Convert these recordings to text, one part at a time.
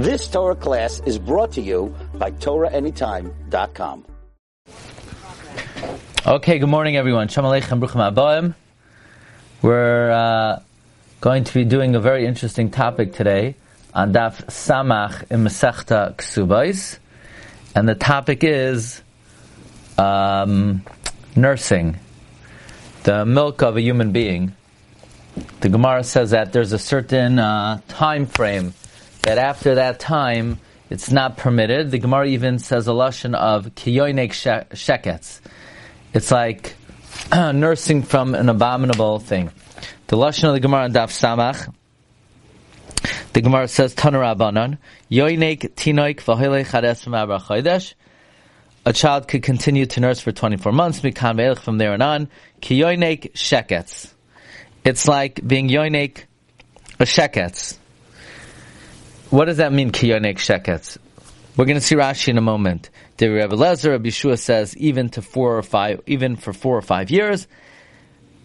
This Torah class is brought to you by TorahAnytime.com. Okay, good morning everyone. Shalom Aleichem, Bruchim Abayim. We're uh, going to be doing a very interesting topic today on Daf Samach in Masechta Ksubais. And the topic is um, nursing, the milk of a human being. The Gemara says that there's a certain uh, time frame that after that time it's not permitted. The Gemara even says a lashon of kiyoinek sheketz. It's like nursing from an abominable thing. The lashon of the Gemara in Daf Samach. The Gemara says Tanarabanan yoinek tinoik chades A child could continue to nurse for 24 months, mikan from there on on. Kiyoinek sheketz. It's like being yoinek a sheketz. What does that mean, kiyonek sheketz? We're going to see Rashi in a moment. The Rebbe Lezer, Rabbi says even to four or five, even for four or five years.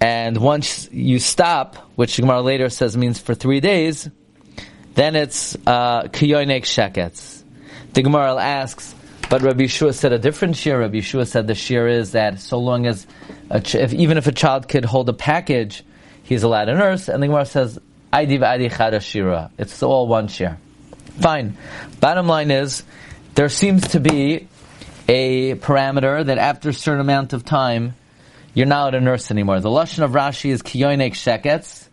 And once you stop, which Gemara later says means for three days, then it's uh, kiyonek sheketz. The Gemara asks, but Rabbi Yeshua said a different shear. Rabbi Yeshua said the shear is that so long as, ch- if, even if a child could hold a package, he's allowed to nurse. And the Gemara says, Adi chada shira. It's all one shear. Fine. Bottom line is, there seems to be a parameter that after a certain amount of time, you're not a nurse anymore. The lashon of Rashi is kiyoinek sheketz,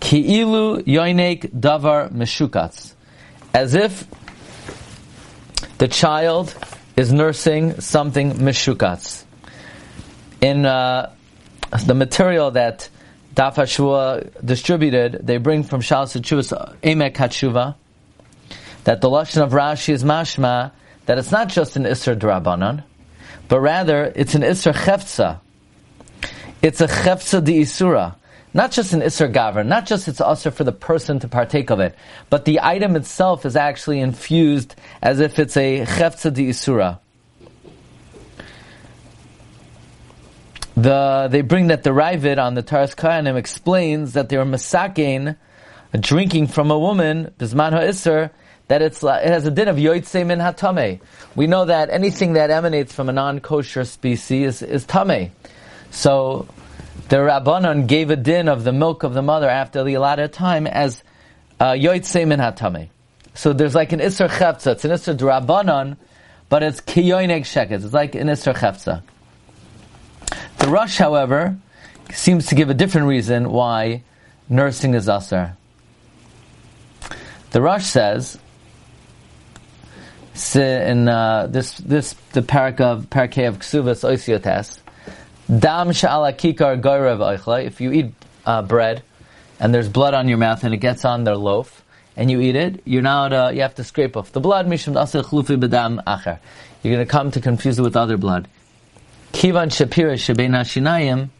ki'ilu yoinek davar meshukatz, as if the child is nursing something meshukatz. In uh, the material that Daf HaShavua distributed, they bring from Shalas Chuvas Emek HaTshuva, that the lashon of Rashi is mashma that it's not just an isser drabanan, but rather it's an isser chefza. It's a chefza di isura. Not just an isser gaver, not just it's usher for the person to partake of it, but the item itself is actually infused as if it's a chefza di isura. The, they bring that the Ravid on the Taras Kayanim explains that they were masakein, drinking from a woman, bisman ha'isser, that it's it has a din of yoitse min hatame. We know that anything that emanates from a non-kosher species is, is tame. So the Rabbanon gave a din of the milk of the mother after the allotted time as uh, yoitse min hatame. So there's like an isser chefza. It's an isser drabanon, but it's kiyoinek shekets. It's like an isser chefza. The Rush, however, seems to give a different reason why nursing is asr. The Rush says in uh, this this the parak of parakeh of ksuvas oisiotes dam sha'ala kikar goyrev oichla. If you eat uh, bread and there's blood on your mouth and it gets on the loaf and you eat it, you're now uh, you have to scrape off the blood. Mishum chlufi bedam acher. You're going to come to confuse it with other blood. Kivan shapirish shebein hashinayim.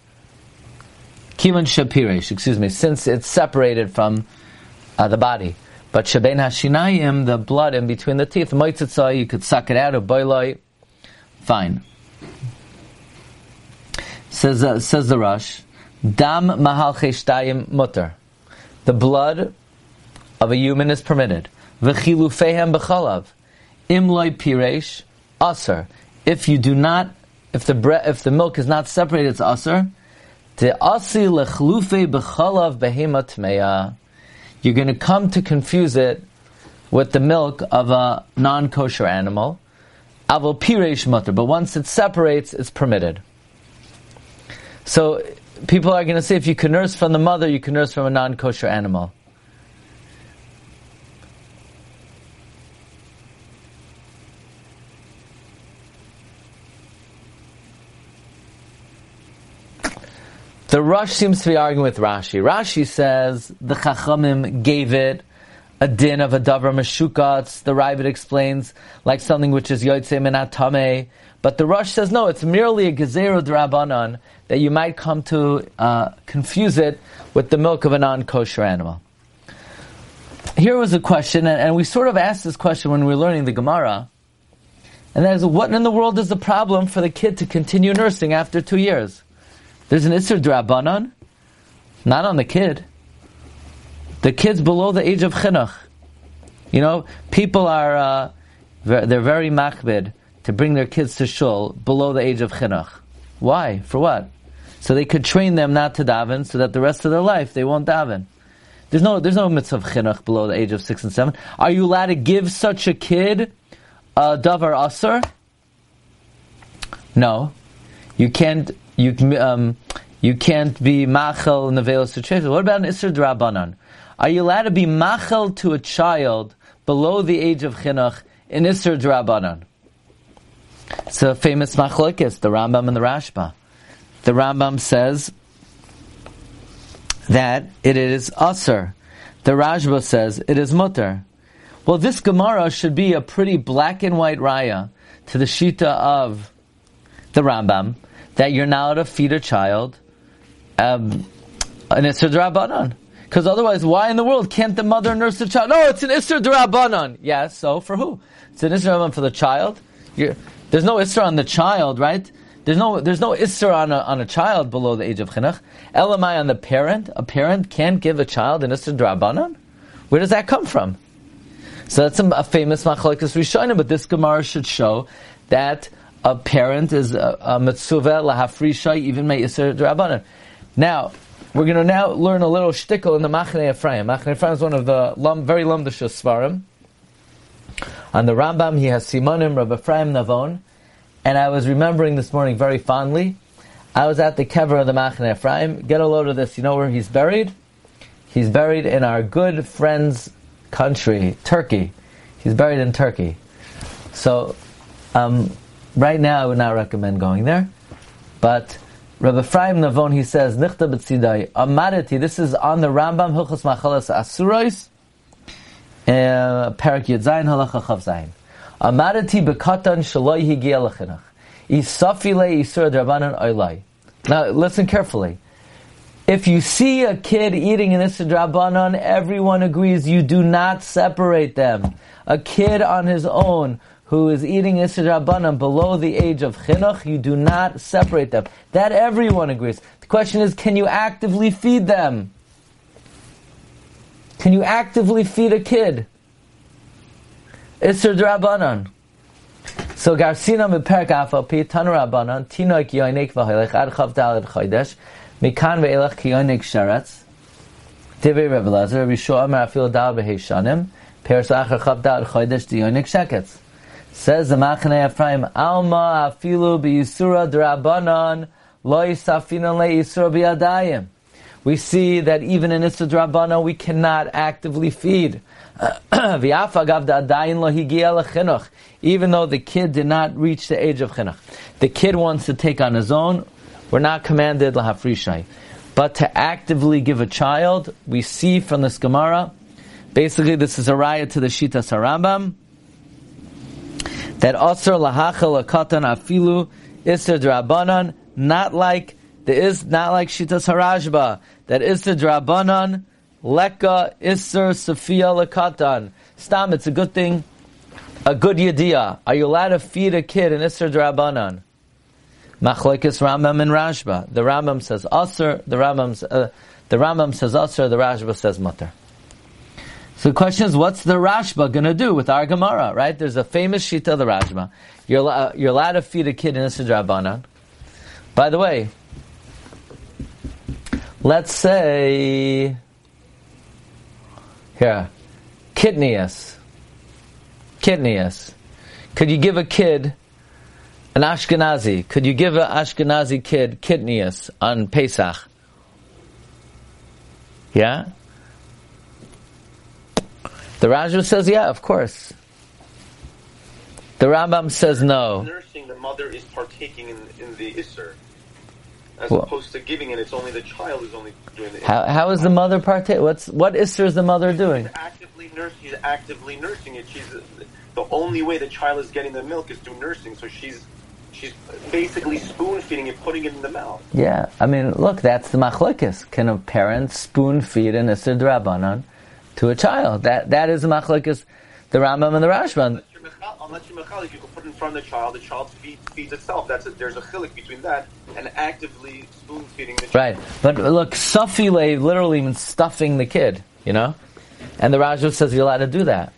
Kivan shapirish, excuse me, since it's separated from uh, the body. But shebein hashinayim, the blood in between the teeth, moitzitzah, you could suck it out, or boiloi, fine. Says, uh, says the Rush, dam mahal cheshtayim mutter. The blood of a human is permitted. V'chilufehem b'chalav. Imloi piresh, aser. If you do not, if the bre- if the milk is not separated, it's aser. Te asi lechlufe b'chalav behemat meya you're going to come to confuse it with the milk of a non-kosher animal. Avol pireish mutter, but once it separates, it's permitted. So people are going to say if you can nurse from the mother, you can nurse from a non-kosher animal. The Rush seems to be arguing with Rashi. Rashi says the Chachamim gave it a din of a davar meshukatz. The Ravid explains like something which is yotze minatame. But the Rush says no, it's merely a gezerah drabanan that you might come to uh, confuse it with the milk of a non-kosher animal. Here was a question, and, and we sort of asked this question when we were learning the Gemara. And that is, what in the world is the problem for the kid to continue nursing after two years? There's an Isser Drabanan, not on the kid. The kid's below the age of Chinuch. You know, people are, uh, they're very makbid to bring their kids to shul below the age of chinuch. Why? For what? So they could train them not to daven, so that the rest of their life they won't daven. There's no, there's no mitzvah chinuch below the age of six and seven. Are you allowed to give such a kid a davar aser? No, you can't. You um, you can't be machel nevelos to What about an isser drabanan? Are you allowed to be machel to a child below the age of chinuch in isser drabanan? It's a famous machlokes, the Rambam and the Rashba. The Rambam says that it is aser. The Rashba says it is mutter. Well, this Gemara should be a pretty black and white raya to the shita of the Rambam that you're now to feed a child um, an Isser Drabanan. Because otherwise, why in the world can't the mother nurse the child? No, it's an Isser Drabanan. Yes, so for who? It's an Isser Drabanan for the child. You're, there's no Isser on the child, right? There's no there's no Isser on a, on a child below the age of Chinuch. Elamai on the parent. A parent can't give a child an Isser Drabanan? Where does that come from? So that's a, a famous Machlokes Rishonim, but this Gemara should show that a parent is a, a mitzvah lahafrisha even may Isser Drabanan. Now, we're going to now learn a little shtickle in the Machne Ephraim. Machne Ephraim is one of the lum, very lumdisha svarim. On the Rambam, he has Simonim, Rabbi Ephraim Navon, and I was remembering this morning very fondly. I was at the kever of the Machne Ephraim. Get a load of this. You know where he's buried? He's buried in our good friend's country, Turkey. He's buried in Turkey. So, um, right now, I would not recommend going there. But Rabbi Ephraim Navon, he says, Nichta b'tzidai, amadati, this is on the Rambam, Hilchas Machalas Asurais, uh, Parak Yedzayin Halacha Chav Zayin. Amadati bekatan shaloi higia lechinach. Isafile isur drabanan oilai. Now listen carefully. If you see a kid eating an Drabanan, everyone agrees you do not separate them. A kid on his own who is eating Isra below the age of Chinuch, you do not separate them. That everyone agrees. The question is, can you actively feed them? Can you actively feed a kid? Isser drabanan. So Garsina meperk afalpi tanarabanan tinoik yoinik v'hoilech ad chav daled chodesh mikan ve'elech ki yoinik sheretz Divrei Rebbe Lezer Rabbi Shua Amar Afil Dal B'Heishanim Peres Achar Chav Dal Chodesh Sheketz Says the Machane Ephraim Alma Afilu B'Yisura Drabanan Lo Yisafina Le Yisura B'Yadayim we see that even in Isra Drabana we cannot actively feed. Even though the kid did not reach the age of chinuch. The kid wants to take on his own, we're not commanded lahafrishai. But to actively give a child, we see from this Gemara, basically this is a raya to the Shita Sarambam, that Asr lahachal akatan afilu Isra Drabanan, not like there is not like Shitas Harajba, that Isser Drabanan, Leka Isser Sophia Lekatan. Stam, it's a good thing, a good yediyah. Are you allowed to feed a kid an Isser Drabanan? Machlekes Rambam and Rashba. The Rambam says Aser, the Rambam, uh, the Rambam says Aser, the Rashba says Mutter. So the question is, what's the Rashba going to do with our Gemara, right? There's a famous Shita of the Rashba. You're, uh, you're allowed to feed a kid an Isser Drabanan. By the way, let's say, here, kidneys. Kidneys. Could you give a kid an Ashkenazi? Could you give an Ashkenazi kid kidneys on Pesach? Yeah? The Rajah says, yeah, of course. The Rambam says no. Nursing, the mother is partaking in, in the Isser as Well- opposed to giving it. It's only the child who's only doing the. How, how is the mother partaking? What's what Isser is the mother doing? She's actively nursing. She's actively nursing it. She's the only way the child is getting the milk is through nursing. So she's she's basically spoon feeding it, putting it in the mouth. Yeah, I mean, look, that's the machlekes. Can a parent spoon feed an Isser Drabanan to a child? That that is the machlekes, the Rambam and the Rashban. Unless you're mechal- Unless you're mechalik, you can put it in front of the child. The child feeds, feeds itself. That's it. There's a chilik between that and actively spoon feeding the child. Right, but look, safile literally means stuffing the kid, you know, and the Rajah says you're allowed to do that.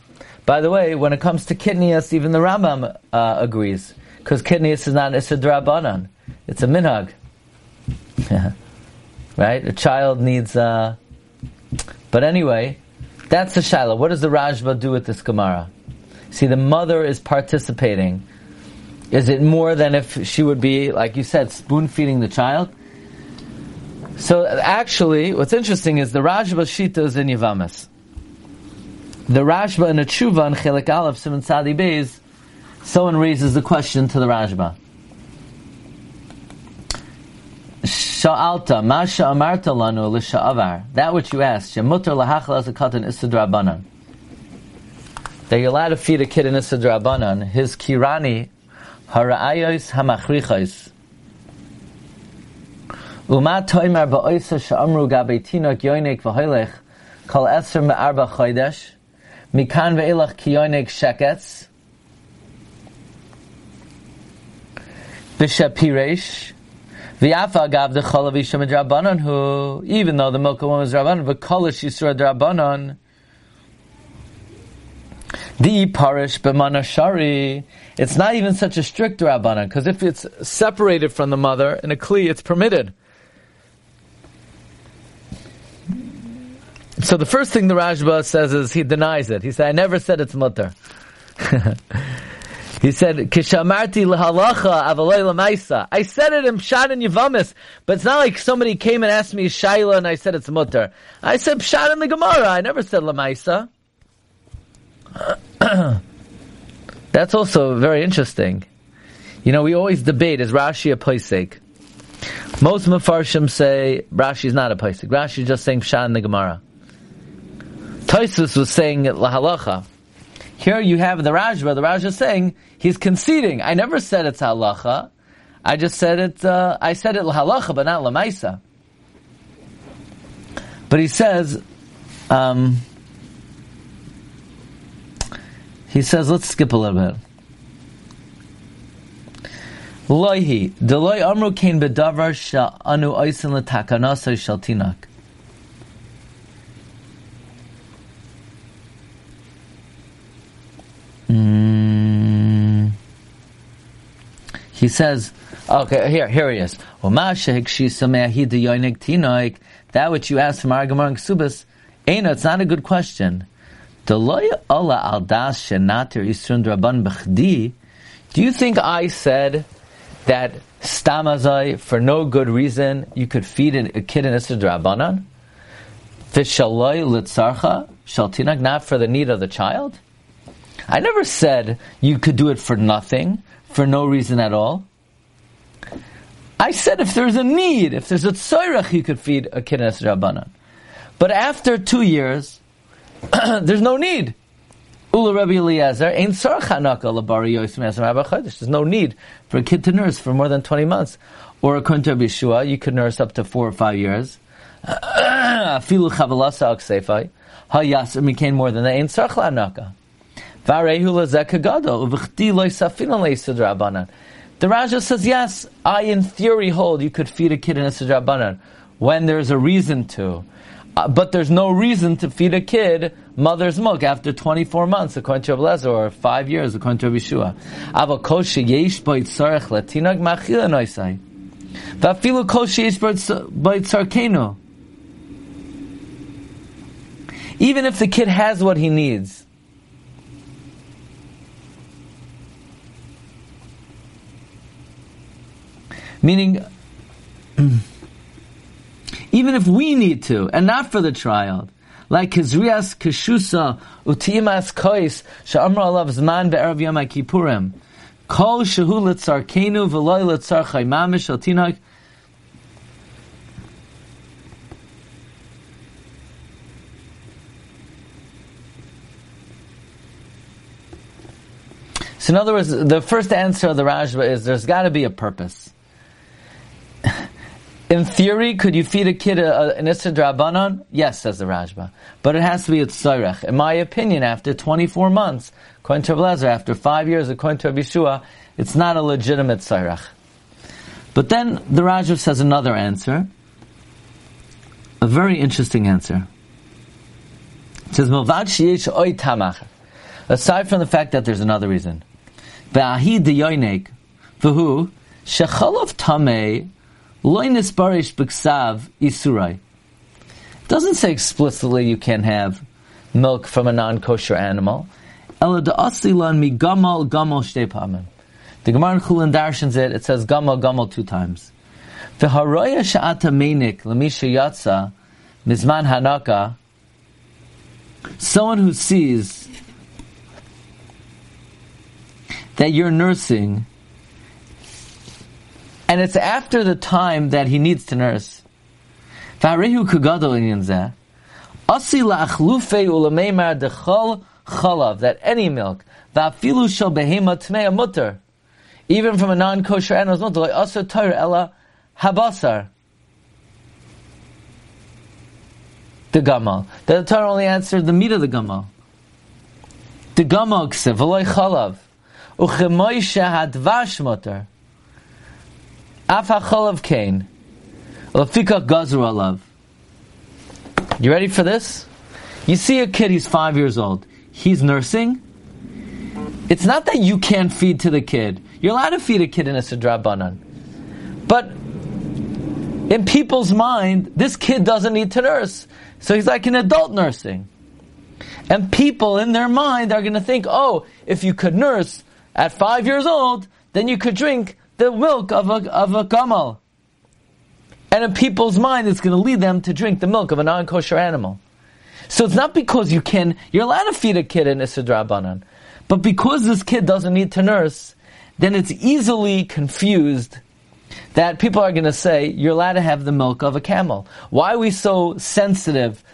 By the way, when it comes to kidneys, even the Rambam uh, agrees. Because kidneys is not a drabanan. It's a minhag. right? A child needs, uh... But anyway, that's the Shiloh. What does the Rashba do with this Gemara? See, the mother is participating. Is it more than if she would be, like you said, spoon feeding the child? So actually, what's interesting is the Rashba Shita is in Yavamas. The Rashba in the Tshuva and Chelik Aleph Simon Sadi Beis, someone raises the question to the Rashba. Sha'alta, Masha Amarta Lanu L'Sha'avar. That which you asked, Shemutar Lahachal Azakatan Isidrabanan. That you're allowed to feed a kid in Isidrabanan, his kirani, Hara'ayos Hamachrichos. Uma toimar ba'oisa sha'amru gabe tinok yoinek v'hoilech kol eser me'arba chodesh mikan ve'ilach ki yoinek sheketz v'shapiresh v'yafa gav the chol avisha medrabanan who even though the milk of woman is rabbanon v'kolish yisra drabanan the parish b'mana shari it's not even such a strict rabbanon because if it's separated from the mother in a kli it's permitted So the first thing the Rashba says is he denies it. He said, I never said it's mutter. he said, Kishamarti lahalacha avalei lamaisa. I said it in Pshat and Yavamis, but it's not like somebody came and asked me Shaila and I said it's mutter. I said Pshat in the Gemara. I never said lamaisa. That's also very interesting. You know, we always debate, is Rashi a paisik? Most Mefarshim say Rashi is not a paisik. Rashi is just saying Pshat in the Gemara. Toisus was saying lahalacha. Here you have the Rashba. The Rashba is saying he's conceding. I never said it's halacha. I just said it. Uh, I said it lahalacha, but not lamaisa. But he says, um, he says, let's skip a little bit. Loihi, deloy amru kain bedavar sha anu oisin l'takanasa shal He says, okay, here, here he is. That which you asked from Argamar and Ksubas, Eina, it's not a good question. Do you think I said that stamazai, for no good reason, you could feed a kid in Isra Drabanan? Vishaloi litzarcha, not for the need of the child? I never said you could do it for nothing, for no reason at all. I said if there's a need, if there's a tzoyrach, you could feed a kid as rabbanan. But after two years, there's no need. Ula Rabbi Eliezer ain't There's no need for a kid to nurse for more than 20 months. Or according to Rabbi Shua, you could nurse up to four or five years. Filu chavalasa aksefai. Hayas became more than that. Ain't. The Raja says, yes, I in theory hold you could feed a kid in a Sidrabanan when there's a reason to. Uh, but there's no reason to feed a kid mother's milk after 24 months, according to Ablezer, or 5 years, according to Yeshua. Even if the kid has what he needs, Meaning, even if we need to, and not for the child, like Kizrias Keshusa Utimas Kois Sha'amra Alav Zman Be'erav Yom Kippurim Kol Shehu Litzarkenu V'loy Litzar Chaymamish Al Tinag So in other words, the first answer of the Rajba is there's got to be a purpose. In theory, could you feed a kid a, a, an Issa Drabanan? Yes, says the Rashba. But it has to be a Tzairech. In my opinion, after 24 months, according to Blazer, after five years, according to Abishua, it's not a legitimate Tzairech. But then the Rashba says another answer, a very interesting answer. It says. Aside from the fact that there's another reason. Ba'ahi deyoinek, v'hu, shechalov tameh, loinis barish b'ksav isurai. Doesn't say explicitly you can have milk from a non-kosher animal. Ela da'asilan mi gamal gamal shtei pamim. The Gemara in Chulin darshans it, it says gamal gamal two times. V'haroya sha'ata meinik l'misha yatsa mizman hanaka someone who sees that you're nursing and it's after the time that he needs to nurse. That any milk, even from a non-kosher like asar tar ela habasar. The gamal. The Torah only answered the meat of the gamal. The gamal ksev, v'loy chalav. Uchemoy shehadvash mutter. Af ha'chalav kain. Lafika gazru alav. You ready for this? You see a kid, he's five years old. He's nursing. It's not that you can't feed to the kid. You're allowed to feed a kid in a sidrabanan. But in people's mind, this kid doesn't need to nurse. So he's like an adult nursing. And people in their mind are going to think, oh, if you could nurse at five years old, then you could drink the milk of a, of a gamal. And in people's mind, it's going to lead them to drink the milk of a non-kosher animal. So it's not because you can, you're allowed to feed a kid in Isidrabanan. But because this kid doesn't need to nurse, then it's easily confused that people are going to say you're allowed to have the milk of a camel. Why are we so sensitive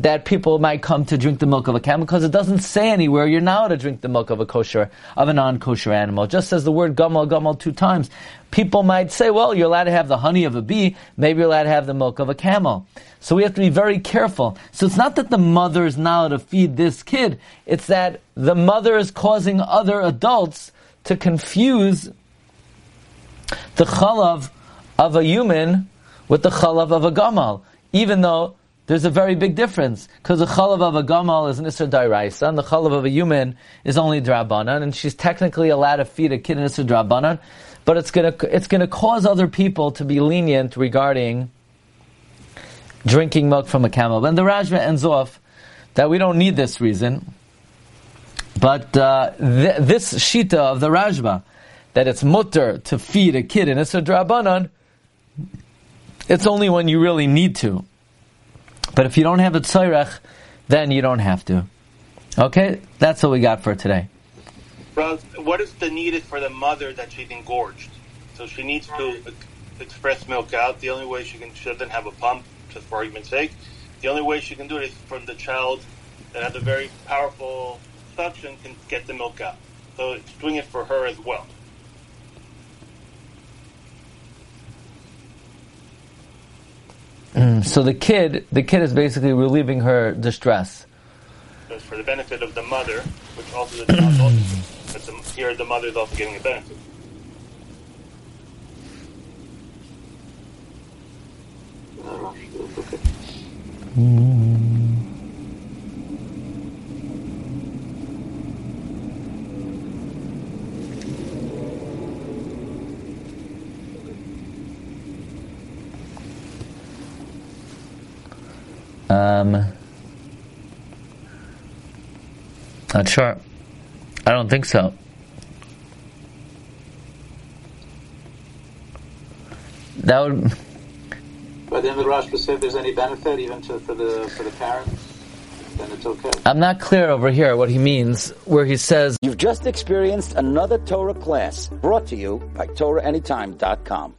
that people might come to drink the milk of a camel? Because it doesn't say anywhere you're now to drink the milk of a kosher, of a non-kosher animal. Just says the word gamal, gamal two times. People might say, well, you're allowed to have the honey of a bee, maybe you're allowed to have the milk of a camel. So we have to be very careful. So it's not that the mother is now to feed this kid, it's that the mother is causing other adults to confuse the chalav of a human with the chalav of a gamal, even though there's a very big difference because the chalav of a gamal is an isra dairaisa, and the chalav of a human is only drabanan, and she's technically allowed to feed a kid in isra drabanan, but it's gonna it's gonna cause other people to be lenient regarding drinking milk from a camel. And the Rajma ends off that we don't need this reason, but uh, th- this shita of the Rajma that it's mutter to feed a kid in a drabanan, it's only when you really need to. But if you don't have a tzairech, then you don't have to. Okay, that's what we got for today. what is the needed for the mother that she's engorged? So she needs to express milk out. The only way she can, she doesn't have a pump, just for argument's sake. The only way she can do it is from the child that has a very powerful suction can get the milk out. So it's doing it for her as well. Mm. so the kid, the kid is basically relieving her distress. So for the benefit of the mother, which also the child also, mm. but the, here the mother is also getting a benefit. Mm. Um, not sure. I don't think so. That would. But then the Rashba say if there's any benefit even to, for the for the parents, then it's okay. I'm not clear over here what he means, where he says. You've just experienced another Torah class brought to you by TorahAnytime.com.